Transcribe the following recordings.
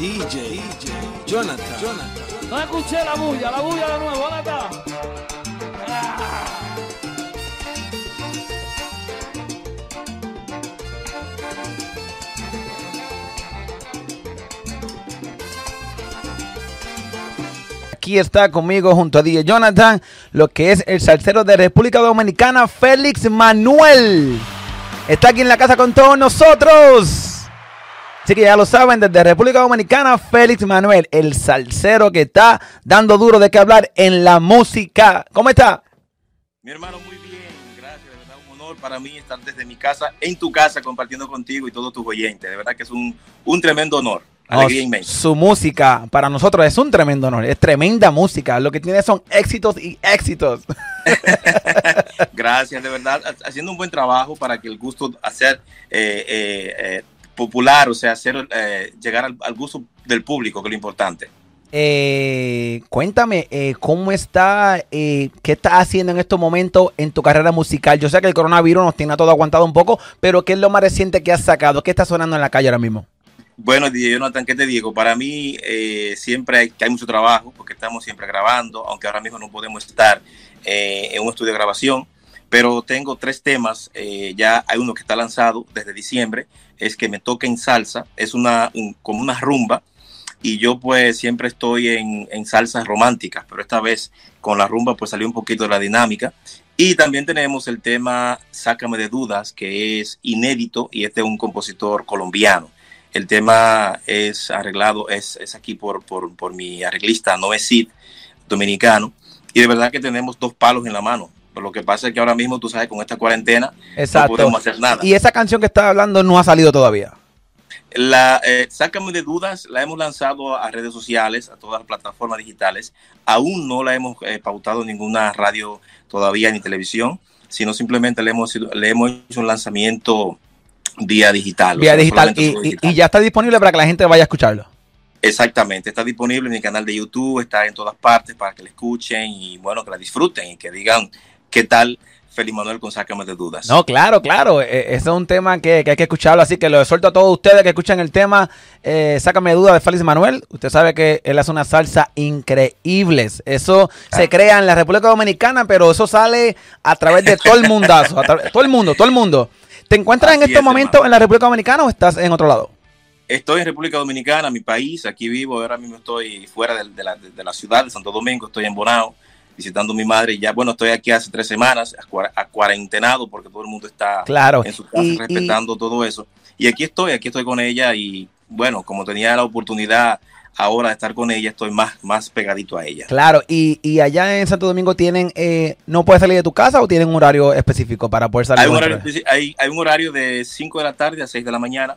DJ, Jonathan. Jonathan. No escuché la bulla, la bulla de nuevo, ¿dónde está? Ah. Aquí está conmigo junto a DJ Jonathan, lo que es el salsero de República Dominicana, Félix Manuel. Está aquí en la casa con todos nosotros. Así que ya lo saben, desde República Dominicana, Félix Manuel, el salsero que está dando duro de qué hablar en la música. ¿Cómo está? Mi hermano, muy bien, gracias, de verdad un honor para mí estar desde mi casa, en tu casa, compartiendo contigo y todos tus oyentes. De verdad que es un, un tremendo honor. No, Alegría inmensa. su música para nosotros es un tremendo honor, es tremenda música. Lo que tiene son éxitos y éxitos. Gracias, de verdad, ha- haciendo un buen trabajo para que el gusto hacer eh, eh, eh, popular, o sea, hacer eh, llegar al, al gusto del público, que es lo importante. Eh, cuéntame, eh, ¿cómo está, eh, qué estás haciendo en estos momentos en tu carrera musical? Yo sé que el coronavirus nos tiene a todo aguantado un poco, pero ¿qué es lo más reciente que has sacado? ¿Qué está sonando en la calle ahora mismo? Bueno, DJ Jonathan, ¿qué te digo? Para mí eh, siempre hay, que hay mucho trabajo porque estamos siempre grabando, aunque ahora mismo no podemos estar en un estudio de grabación, pero tengo tres temas, eh, ya hay uno que está lanzado desde diciembre, es que me toca en salsa, es una un- como una rumba y yo pues siempre estoy en, en salsas románticas, pero esta vez con la rumba pues salió un poquito de la dinámica. Y también tenemos el tema Sácame de Dudas, que es inédito y este es un compositor colombiano. El tema es arreglado, es, es aquí por, por, por mi arreglista Noé Cid, dominicano. Y de verdad que tenemos dos palos en la mano. Pero lo que pasa es que ahora mismo, tú sabes, con esta cuarentena no podemos hacer nada. Y esa canción que estás hablando no ha salido todavía. La, eh, Sácame de Dudas la hemos lanzado a redes sociales, a todas las plataformas digitales. Aún no la hemos eh, pautado en ninguna radio todavía ni televisión, sino simplemente le hemos, le hemos hecho un lanzamiento vía digital. o Vía sea, y- digital. y ya está disponible para que la gente vaya a escucharlo. Exactamente, está disponible en mi canal de YouTube, está en todas partes para que la escuchen y bueno, que la disfruten y que digan qué tal Félix Manuel con Sácame de Dudas. No, claro, claro. eh, ese es un tema que, que hay que escucharlo. Así que lo suelto a todos ustedes que escuchan el tema. Eh, Sácame de duda de Félix Manuel. Usted sabe que él hace una salsa increíbles. Eso se crea en la República Dominicana, pero eso sale a través de todo el mundazo. todo el mundo, todo el mundo. ¿Te encuentras en estos es, momentos hermano. en la República Dominicana o estás en otro lado? Estoy en República Dominicana, mi país, aquí vivo, ahora mismo estoy fuera de, de la, de la ciudad de Santo Domingo, estoy en Bonao visitando a mi madre y ya, bueno, estoy aquí hace tres semanas, a, cua- a cuarentenado porque todo el mundo está Claro. en su casa Y- y- respetando todo eso. Y aquí estoy, aquí estoy con ella y bueno, como tenía la oportunidad ahora de estar con ella, estoy más, más pegadito a ella. Claro, y, y allá en Santo Domingo tienen, eh, ¿no puedes salir de tu casa o tienen un horario específico para poder salir? Hay un, horario, hay, hay un horario de 5 de la tarde a 6 de la mañana.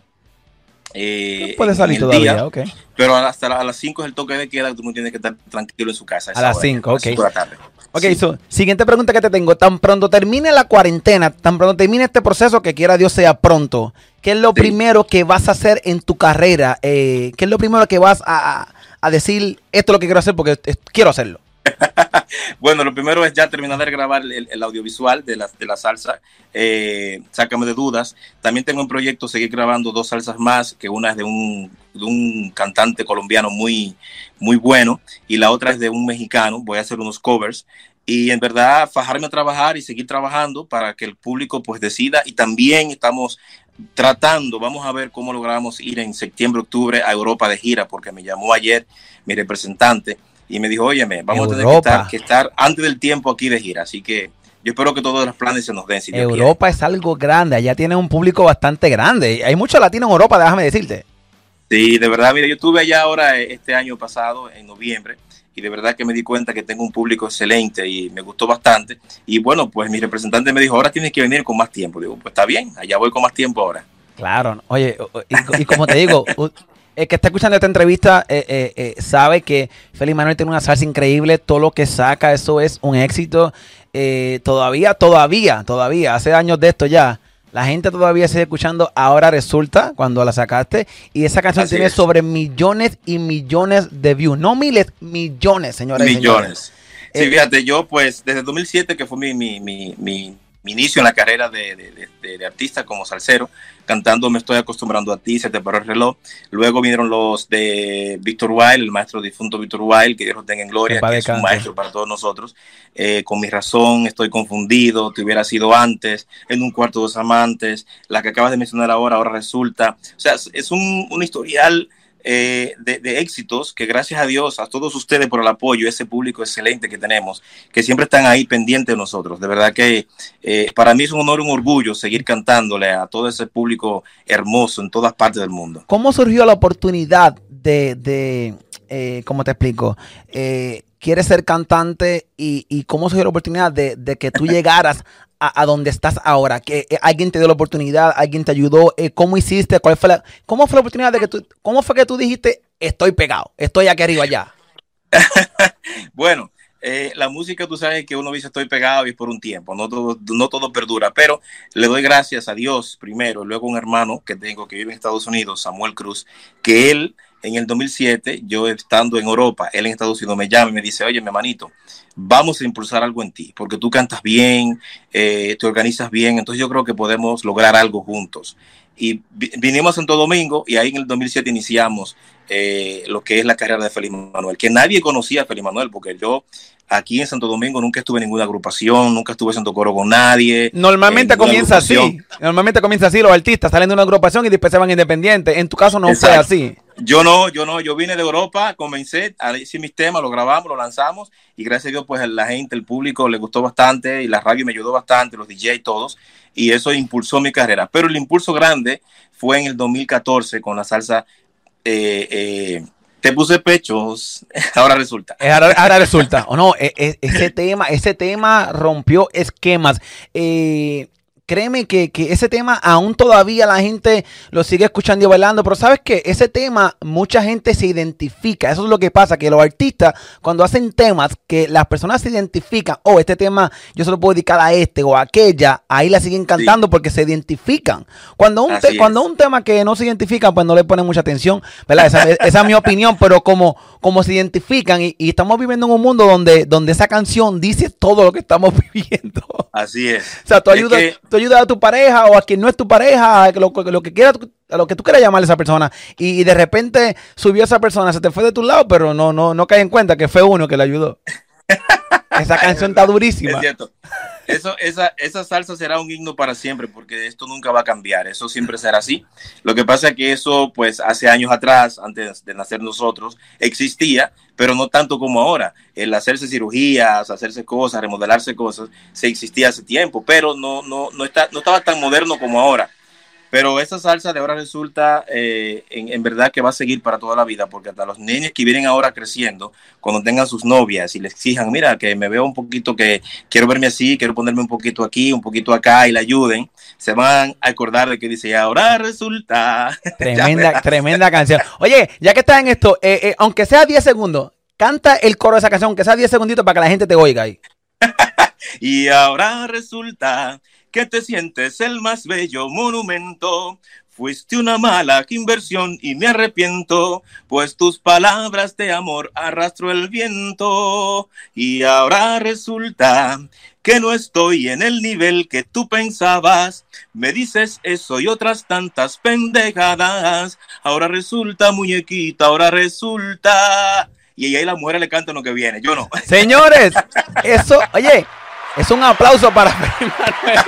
Eh, Puedes en salir todavía, día, ok. pero hasta la- a las 5 es el toque de queda, tú no tienes que estar tranquilo en su casa. A las hora, 5, a las ok. de la tarde. Ok, Sí. so, siguiente pregunta que te tengo. Tan pronto termine la cuarentena, tan pronto termine este proceso, que quiera Dios sea pronto, ¿qué es lo Sí. primero que vas a hacer en tu carrera? Eh, ¿Qué es lo primero que vas a, a- decir, esto es lo que quiero hacer porque quiero hacerlo? Bueno, lo primero es ya terminar de grabar el, audiovisual de la, de la salsa. eh, sácame de dudas. También tengo un proyecto, seguir grabando dos salsas más, que una es de un, de un cantante colombiano muy, muy bueno y la otra es de un mexicano. Voy a hacer unos covers. Y en verdad, fajarme a trabajar y seguir trabajando para que el público pues decida. Y también estamos tratando, vamos a ver cómo logramos ir en septiembre, octubre a Europa de gira, porque me llamó ayer mi representante y me dijo, óyeme, vamos a tener que estar, que estar antes del tiempo aquí de gira. Así que yo espero que todos los planes se nos den. Si. Europa es algo grande, allá tiene un público bastante grande. Hay muchos latinos en Europa, déjame decirte. Sí, de verdad, mira, yo estuve allá ahora eh, este año pasado, en noviembre, y de verdad que me di cuenta que tengo un público excelente y me gustó bastante. Y bueno, pues mi representante me dijo, ahora tienes que venir con más tiempo. Digo, pues está bien, allá voy con más tiempo ahora. Claro, oye, y, y como te digo, el que está escuchando esta entrevista eh, eh, eh, sabe que Félix Manuel tiene una salsa increíble, todo lo que saca, eso es un éxito. Eh, todavía, todavía, todavía, hace años de esto ya, la gente todavía sigue escuchando, ahora resulta, cuando la sacaste, y esa canción Así tiene es. sobre millones y millones de views, no miles, millones, señores. y señores. Millones. Sí, fíjate, yo pues desde 2007, que fue mi, mi, mi, mi mi inicio en la carrera de, de, de, de, artista como salsero, cantando Me estoy acostumbrando a ti, se te paró el reloj. Luego vinieron los de Víctor Wilde, el maestro difunto Víctor Wilde, que Dios lo tenga en gloria, que es un maestro para todos nosotros. Eh, con mi razón, estoy confundido, te hubiera sido antes, en un cuarto dos amantes, la que acabas de mencionar ahora, ahora resulta. O sea, es un, un historial eh, de, de, éxitos que gracias a Dios, a todos ustedes por el apoyo, ese público excelente que tenemos, que siempre están ahí pendientes de nosotros. De verdad que eh, para mí es un honor y un orgullo seguir cantándole a todo ese público hermoso en todas partes del mundo. ¿Cómo surgió la oportunidad de, de eh, ¿cómo te explico? Eh, quieres ser cantante y, y, cómo surgió la oportunidad de, de que tú llegaras a, a, donde estás ahora? Que eh, alguien te dio la oportunidad, alguien te ayudó, eh, ¿cómo hiciste? ¿Cuál fue ¿Cómo fue la oportunidad de que tú, cómo fue que tú dijiste, estoy pegado, estoy aquí arriba ya? bueno, eh, la música tú sabes que uno dice estoy pegado y por un tiempo, no todo, no todo perdura, pero le doy gracias a Dios primero, luego un hermano que tengo que vive en Estados Unidos, Samuel Cruz, que él en el 2007, yo estando en Europa, él en Estados Unidos me llama y me dice, oye, mi hermanito, vamos a impulsar algo en ti, porque tú cantas bien, eh, te organizas bien, entonces yo creo que podemos lograr algo juntos. Y vinimos a Santo Domingo y ahí en el 2007 iniciamos eh, lo que es la carrera de Félix Manuel, que nadie conocía a Félix Manuel, porque yo aquí en Santo Domingo nunca estuve en ninguna agrupación, nunca estuve haciendo coro con nadie. Normalmente comienza así, normalmente comienza así, los artistas salen de una agrupación y después se van independientes. En tu caso no Exacto. fue así. Yo no, yo no, yo vine de Europa, comencé a decir mis temas, lo grabamos, lo lanzamos y gracias a Dios pues la gente, el público le gustó bastante y la radio me ayudó bastante, los DJ todos y eso impulsó mi carrera. Pero el impulso grande fue en el 2014 con la salsa eh, eh, te puse pechos, ahora resulta. Ahora, ahora resulta, o no, ese tema, ese tema rompió esquemas. Eh, créeme que, que, ese tema aún todavía la gente lo sigue escuchando y bailando, pero sabes que ese tema mucha gente se identifica, eso es lo que pasa, que los artistas cuando hacen temas que las personas se identifican, oh, este tema yo se lo puedo dedicar a este o a aquella, ahí la siguen cantando sí. porque se identifican. Cuando un, te, cuando un tema que no se identifica, pues no le ponen mucha atención, ¿verdad? Esa, esa es mi opinión, pero como, como se identifican y, y, estamos viviendo en un mundo donde, donde esa canción dice todo lo que estamos viviendo. Así es. O sea, tú ayudas... Es que tú ayudas a tu pareja o a quien no es tu pareja, lo, lo que quieras, a lo que tú quieras llamarle a esa persona, y, y, de repente subió esa persona, se te fue de tu lado, pero no, no, no cae en cuenta que fue uno que le ayudó. esa canción está durísima. Es cierto. Eso, esa, esa salsa será un himno para siempre, porque esto nunca va a cambiar, eso siempre será así. Lo que pasa es que eso, pues, hace años atrás, antes de nacer nosotros, existía, pero no tanto como ahora. El hacerse cirugías, hacerse cosas, remodelarse cosas, se existía hace tiempo, pero no, no, no, está, no estaba tan moderno como ahora. Pero esa salsa de ahora resulta eh, en, en, verdad que va a seguir para toda la vida, porque hasta los niños que vienen ahora creciendo, cuando tengan sus novias y les exijan, mira, que me veo un poquito, que quiero verme así, quiero ponerme un poquito aquí, un poquito acá y la ayuden, se van a acordar de que dice, y ahora resulta. Tremenda, tremenda canción. Oye, ya que estás en esto, eh, eh, aunque sea 10 segundos, canta el coro de esa canción, aunque sea 10 segunditos para que la gente te oiga ahí. y ahora resulta que te sientes el más bello monumento. Fuiste una mala inversión y me arrepiento, pues tus palabras de amor arrastró el viento. Y ahora resulta que no estoy en el nivel que tú pensabas. Me dices eso y otras tantas pendejadas. Ahora resulta, muñequita, ahora resulta. Y ahí la mujer le canta lo que viene, yo no. Señores, eso, oye, es un aplauso para Manuel.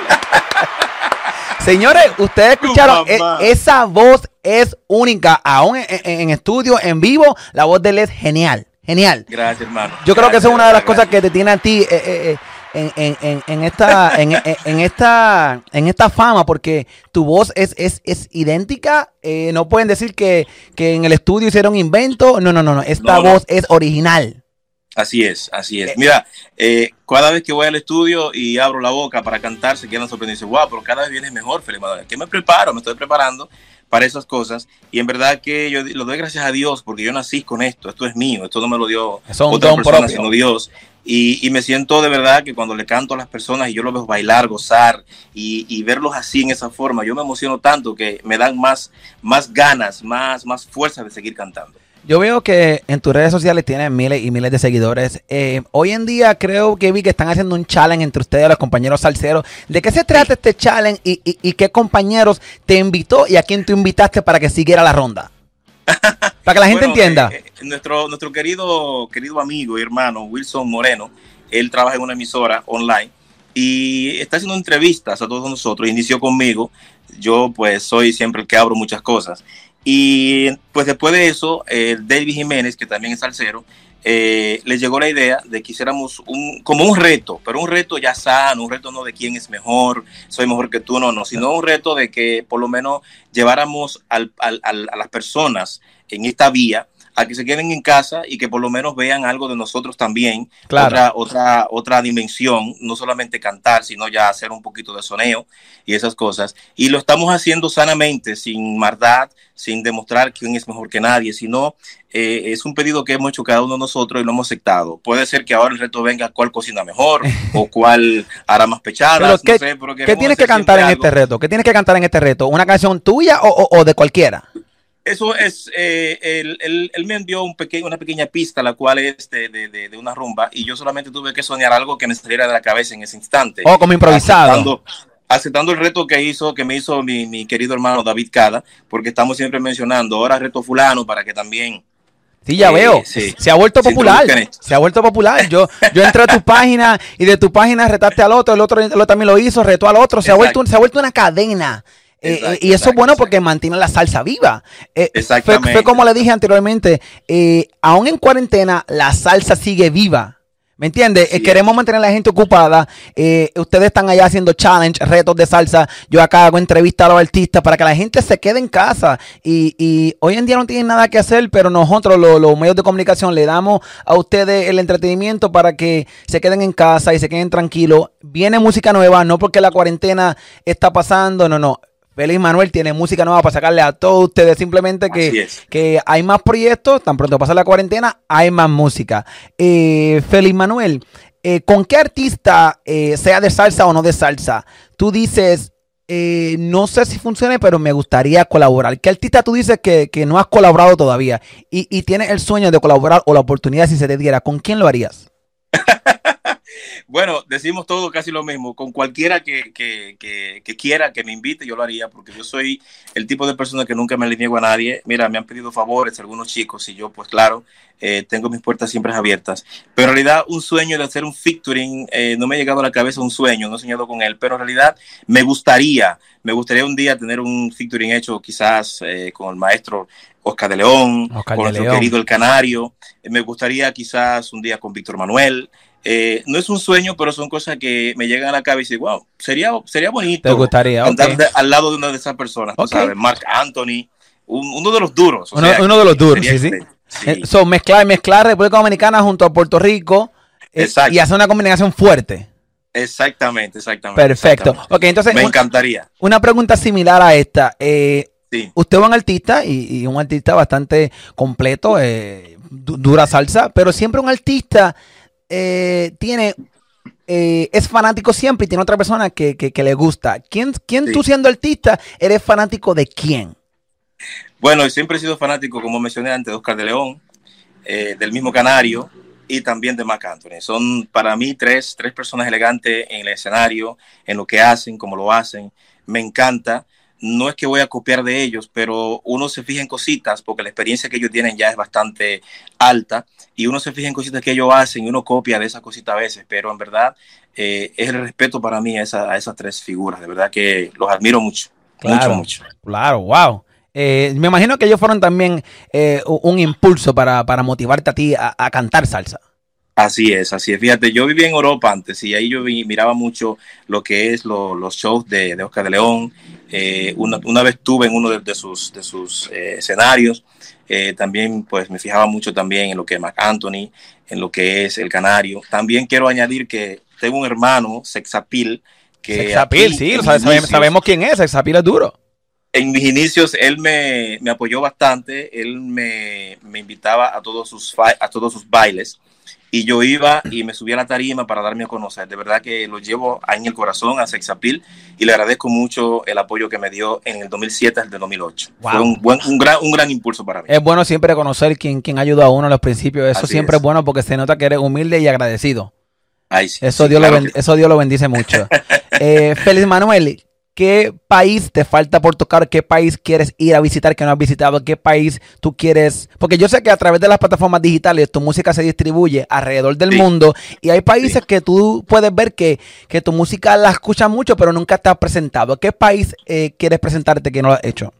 Señores, ustedes escucharon, e esa voz es única, aún en, en, en, estudio, en vivo, la voz de él es genial, genial. Gracias, hermano. Yo Gracias, creo que esa es una de las gracias. cosas que te tiene a ti eh, eh, en, en, en, esta, en, en, esta, en esta fama, porque tu voz es, es, es idéntica. Eh, no pueden decir que, que, en el estudio hicieron invento. No, no, no, no. Esta no, voz no. es original. Así es, así es. Mira, eh, cada vez que voy al estudio y abro la boca para cantar, se quedan sorprendidos. Dicen, wow, pero cada vez vienes mejor, Felipe Madonna. ¿Qué me preparo? Me estoy preparando para esas cosas. Y en verdad que yo lo doy gracias a Dios porque yo nací con esto. Esto es mío. Esto no me lo dio otra persona, propio. sino Dios. Y, y, me siento de verdad que cuando le canto a las personas y yo los veo bailar, gozar y, y, verlos así en esa forma, yo me emociono tanto que me dan más, más ganas, más, más fuerza de seguir cantando. Yo veo que en tus redes sociales tienes miles y miles de seguidores. Eh, hoy en día creo que vi que están haciendo un challenge entre ustedes, los compañeros salseros. ¿De qué se trata este challenge y, y- y qué compañeros te invitó y a quién tú invitaste para que siguiera la ronda? Para que la gente Bueno, entienda. eh, eh, nuestro, nuestro querido, querido amigo y hermano Wilson Moreno, él trabaja en una emisora online y está haciendo entrevistas a todos nosotros. Inició conmigo. Yo pues soy siempre el que abro muchas cosas. Y pues después de eso, eh, David Jiménez, que también es salsero, eh, le llegó la idea de que hiciéramos un, como un reto, pero un reto ya sano, un reto no de quién es mejor, soy mejor que tú, no, no, sino un reto de que por lo menos lleváramos al, a las personas en esta vía a que se queden en casa y que por lo menos vean algo de nosotros también, Claro. otra, otra, otra dimensión, no solamente cantar, sino ya hacer un poquito de soneo y esas cosas. Y lo estamos haciendo sanamente, sin maldad, sin demostrar quién es mejor que nadie, sino eh, es un pedido que hemos hecho cada uno de nosotros y lo hemos aceptado. Puede ser que ahora el reto venga cuál cocina mejor o cuál hará más pechadas. Pero, no ¿qué, sé, pero qué tienes que cantar en este reto? ¿Qué tienes que cantar en este reto? ¿Una canción tuya o, o- o de cualquiera? Eso es, eh, él, él- él me envió un pequeño, una pequeña pista, la cual es de, de- una rumba, y yo solamente tuve que soñar algo que me saliera de la cabeza en ese instante. O como improvisado. Aceptando, aceptando el reto que hizo, que me hizo mi, mi querido hermano David Cada, porque estamos siempre mencionando, ahora reto fulano, para que también Sí, ya Eh, veo. sí. Se ha vuelto popular. Se ha vuelto popular. Yo, yo entré a tu página y de tu página retaste al otro, el otro, el otro también lo hizo, retó al otro. Se ha, vuelto, se ha vuelto una cadena. Eh, Exacto, eh, y eso es bueno porque mantiene la salsa viva. Eh, fue, Exactamente. fue como le dije anteriormente, aún en cuarentena, la salsa sigue viva. ¿Me entiendes? Queremos mantener a la gente ocupada. Eh, ustedes están allá haciendo challenge, retos de salsa. Yo acá hago entrevistas a los artistas para que la gente se quede en casa. Y, y hoy en día no tienen nada que hacer, pero nosotros, lo- los medios de comunicación, le damos a ustedes el entretenimiento para que se queden en casa y se queden tranquilos. Viene música nueva, no porque la cuarentena está pasando, no, no. Félix Manuel tiene música nueva para sacarle a todos ustedes. Simplemente que, es. que hay más proyectos, tan pronto pasa la cuarentena, hay más música. Eh, Félix Manuel, eh, ¿con qué artista, eh, sea de salsa o no de salsa, tú dices, eh, no sé si funcione, pero me gustaría colaborar? ¿Qué artista tú dices que, que no has colaborado todavía y, y tienes el sueño de colaborar o la oportunidad si se te diera? ¿Con quién lo harías? Bueno, decimos todo casi lo mismo. Con cualquiera que, que, que, que quiera que me invite, yo lo haría, porque yo soy el tipo de persona que nunca me le niego a nadie. Mira, me han pedido favores algunos chicos y yo, pues claro, eh, tengo mis puertas siempre abiertas. Pero en realidad, un sueño de hacer un featuring, eh, no me ha llegado a la cabeza un sueño, no he soñado con él, pero en realidad me gustaría, me gustaría un día tener un featuring hecho quizás eh, con el maestro Oscar de León, Oscar con de nuestro León. querido El Canario. Me gustaría quizás un día con Víctor Manuel. Eh, no es un sueño, pero son cosas que me llegan a la cabeza y wow, sería, sería bonito ¿Te gustaría? Andar de- al lado de una de esas personas, tú Ok. sabes, Mark Anthony, un- uno de los duros. o Uno- sea, uno de los duros, sí, sí. Sí. Eh, so, mezclar, mezclar República Dominicana junto a Puerto Rico eh, y hacer una combinación fuerte. Exactamente, exactamente. Perfecto. exactamente. Ok, entonces, Me encantaría. una pregunta similar a esta. Eh, Sí. usted es un artista y, y un artista bastante completo, eh, du- dura salsa, pero siempre un artista eh, tiene, eh, es fanático siempre y tiene otra persona que, que- que le gusta. ¿Quién, quién Sí. tú siendo artista eres fanático de quién? Bueno, siempre he sido fanático, como mencioné antes, de Oscar de León, eh, del mismo Canario y también de Marc Anthony. Son para mí tres, tres personas elegantes en el escenario, en lo que hacen, como lo hacen. Me encanta. No es que voy a copiar de ellos, pero uno se fija en cositas, porque la experiencia que ellos tienen ya es bastante alta, y uno se fija en cositas que ellos hacen y uno copia de esas cositas a veces, pero en verdad eh, es el respeto para mí a, esa- a esas tres figuras. De verdad que los admiro mucho, Claro. mucho, mucho. Claro, wow. Eh, me imagino que ellos fueron también eh, un impulso para, para motivarte a ti a, a cantar salsa. Así es, así es. Fíjate, yo vivía en Europa antes y ahí yo vi- miraba mucho lo que es lo- los shows de, de Oscar de León. Eh, una, una vez estuve en uno de, de sus, de sus eh, escenarios. Eh, también pues me fijaba mucho también en lo que es Marc Anthony, en lo que es El Canario. También quiero añadir que tengo un hermano, Sexapil, que Sexapil, aquí, sí, sabemos, inicios- sabemos quién es, Sexapil es duro. en mis inicios él me, me apoyó bastante, él me, me invitaba a todos sus a todos sus bailes y yo iba y me subía a la tarima para darme a conocer. De verdad que lo llevo ahí en el corazón a Sexapil y le agradezco mucho el apoyo que me dio en el 2007 al 2008. Wow. Fue un, buen, un, gran, un gran impulso para mí. Es bueno siempre conocer quién, quién ayudó a uno en los principios. Eso Así siempre es. es. bueno porque se nota que eres humilde y agradecido. Ay, sí, Eso, sí, Dios, claro lo que eso Dios lo bendice mucho. eh, Félix Manuel, ¿qué país te falta por tocar? ¿Qué país quieres ir a visitar que no has visitado? ¿Qué país tú quieres? Porque yo sé que a través de las plataformas digitales tu música se distribuye alrededor del Sí. mundo y hay países Sí. que tú puedes ver que, que tu música la escuchan mucho pero nunca te has presentado. ¿Qué país eh, quieres presentarte que no lo has hecho?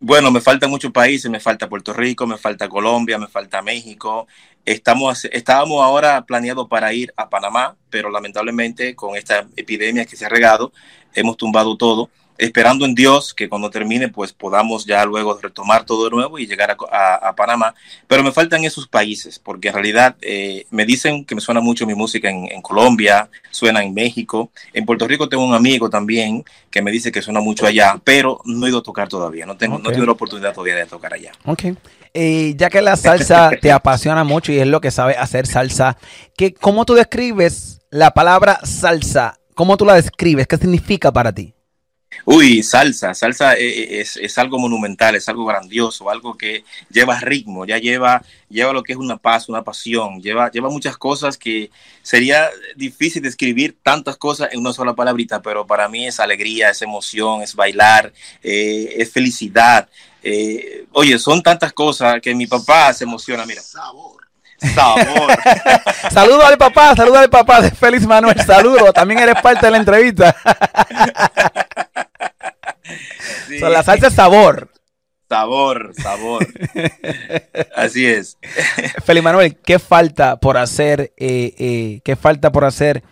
Bueno, me faltan muchos países, me falta Puerto Rico, me falta Colombia, me falta México. Estamos, estábamos ahora planeados para ir a Panamá, pero lamentablemente con esta epidemia que se ha regado, hemos tumbado todo, esperando en Dios que cuando termine, pues podamos ya luego retomar todo de nuevo y llegar a, a- a Panamá. Pero me faltan esos países, porque en realidad eh, me dicen que me suena mucho mi música en, en Colombia, suena en México. En Puerto Rico tengo un amigo también que me dice que suena mucho allá, pero no he ido a tocar todavía, no tengo, Ok. no he tenido la oportunidad todavía de tocar allá. Ok. Eh, ya que la salsa te apasiona mucho y es lo que sabes hacer salsa, ¿qué, ¿cómo tú describes la palabra salsa? ¿Cómo tú la describes? ¿Qué significa para ti? Uy, salsa, salsa eh, es, es algo monumental, es algo grandioso, algo que lleva ritmo, ya lleva, lleva lo que es una paz, una pasión, lleva, lleva muchas cosas que sería difícil describir tantas cosas en una sola palabrita, pero para mí es alegría, es emoción, es bailar, eh, es felicidad. Eh, oye, son tantas cosas que mi papá se emociona, mira. Sabor. Sabor. Saludo al papá, saludo al papá de Félix Manuel, saludo. También eres parte de la entrevista. Sí. So, la salsa es sabor. Sabor, sabor. Así es. Félix Manuel, ¿qué falta por hacer? eh, eh, ¿Qué falta por hacer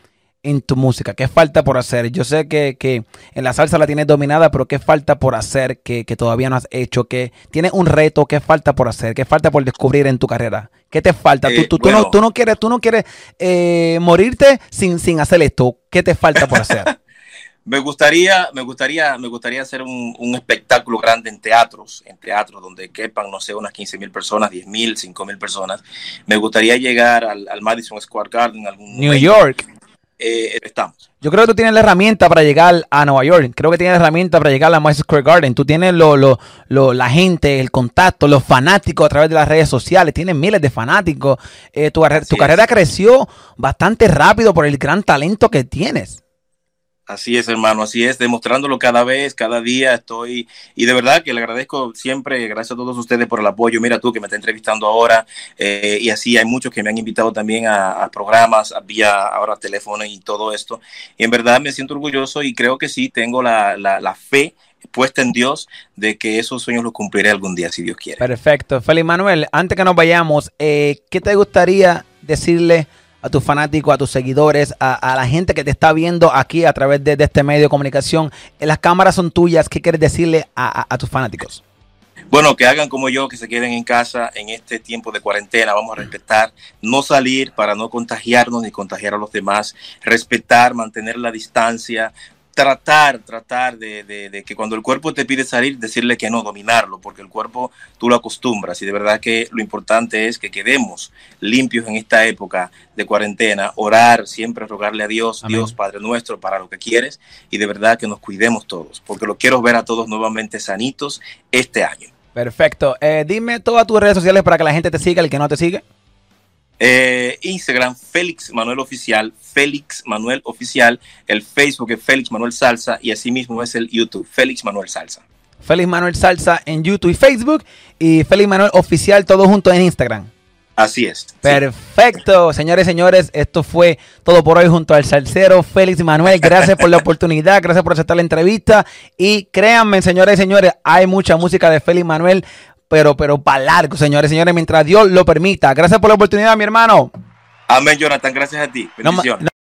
en tu música? ¿Qué falta por hacer? Yo sé que, que en la salsa la tienes dominada, pero ¿qué falta por hacer que, que todavía no has hecho? ¿Qué, ¿Tienes un reto? ¿Qué falta por hacer? ¿Qué falta por descubrir en tu carrera? ¿Qué te falta? tú, Eh, tú- tú no, bueno. tú no quieres, tú no quieres morirte sin, sin hacer esto. ¿Qué te falta por hacer? Me gustaría, me gustaría, me gustaría hacer un, un espectáculo grande en teatros, en teatros donde quepan, no sé, unas 15 mil personas, 10 mil, 5 mil personas. Me gustaría llegar al, al Madison Square Garden, algún New momento. York. Eh, estamos. Yo creo que tú tienes la herramienta para llegar a Nueva York. Creo que tienes la herramienta para llegar a Madison Square Garden. Tú tienes lo, lo, lo- la gente, el contacto, los fanáticos a través de las redes sociales. Tienes miles de fanáticos. Eh, tu, tu carrera creció bastante rápido por el gran talento que tienes. Así es, hermano, así es, demostrándolo cada vez, cada día estoy, y de verdad que le agradezco siempre, gracias a todos ustedes por el apoyo, mira tú que me está entrevistando ahora, eh, y así hay muchos que me han invitado también a, programas, a vía ahora teléfono y todo esto, y en verdad me siento orgulloso y creo que sí, tengo la, la, fe puesta en Dios de que esos sueños los cumpliré algún día, si Dios quiere. Perfecto. Félix Manuel, antes que nos vayamos, eh, ¿qué te gustaría decirle a tus fanáticos, a tus seguidores, a, la gente que te está viendo aquí a través de, de este medio de comunicación? Eh, Las cámaras son tuyas. ¿Qué quieres decirle a- a- a tus fanáticos? Bueno, que hagan como yo, que se queden en casa en este tiempo de cuarentena. Vamos a respetar, no salir para no contagiarnos ni contagiar a los demás. Respetar, mantener la distancia. Tratar, tratar de, de- de que cuando el cuerpo te pide salir, decirle que no, dominarlo, porque el cuerpo tú lo acostumbras. Y de verdad que lo importante es que quedemos limpios en esta época de cuarentena, orar, siempre rogarle a Dios, Amén. Dios Padre nuestro, para lo que quieres. Y de verdad que nos cuidemos todos, porque lo quiero ver a todos nuevamente sanitos este año. Perfecto. Eh, dime todas tus redes sociales para que la gente te siga, el que no te sigue. Eh, Instagram, Félix Manuel Oficial, Félix Manuel Oficial, el Facebook es Félix Manuel Salsa y así mismo es el YouTube, Félix Manuel Salsa. Félix Manuel Salsa en YouTube y Facebook. Y Félix Manuel Oficial, todo junto en Instagram. Así es. Sí. Perfecto, señores y señores, esto fue todo por hoy junto al salsero Félix Manuel. Gracias por la oportunidad, gracias por aceptar la entrevista y créanme, señores y señores, hay mucha música de Félix Manuel, pero pero para largo, señores señores, mientras Dios lo permita. Gracias por la oportunidad, mi hermano. Amén, Jonathan. Gracias a ti. No Bendiciones. no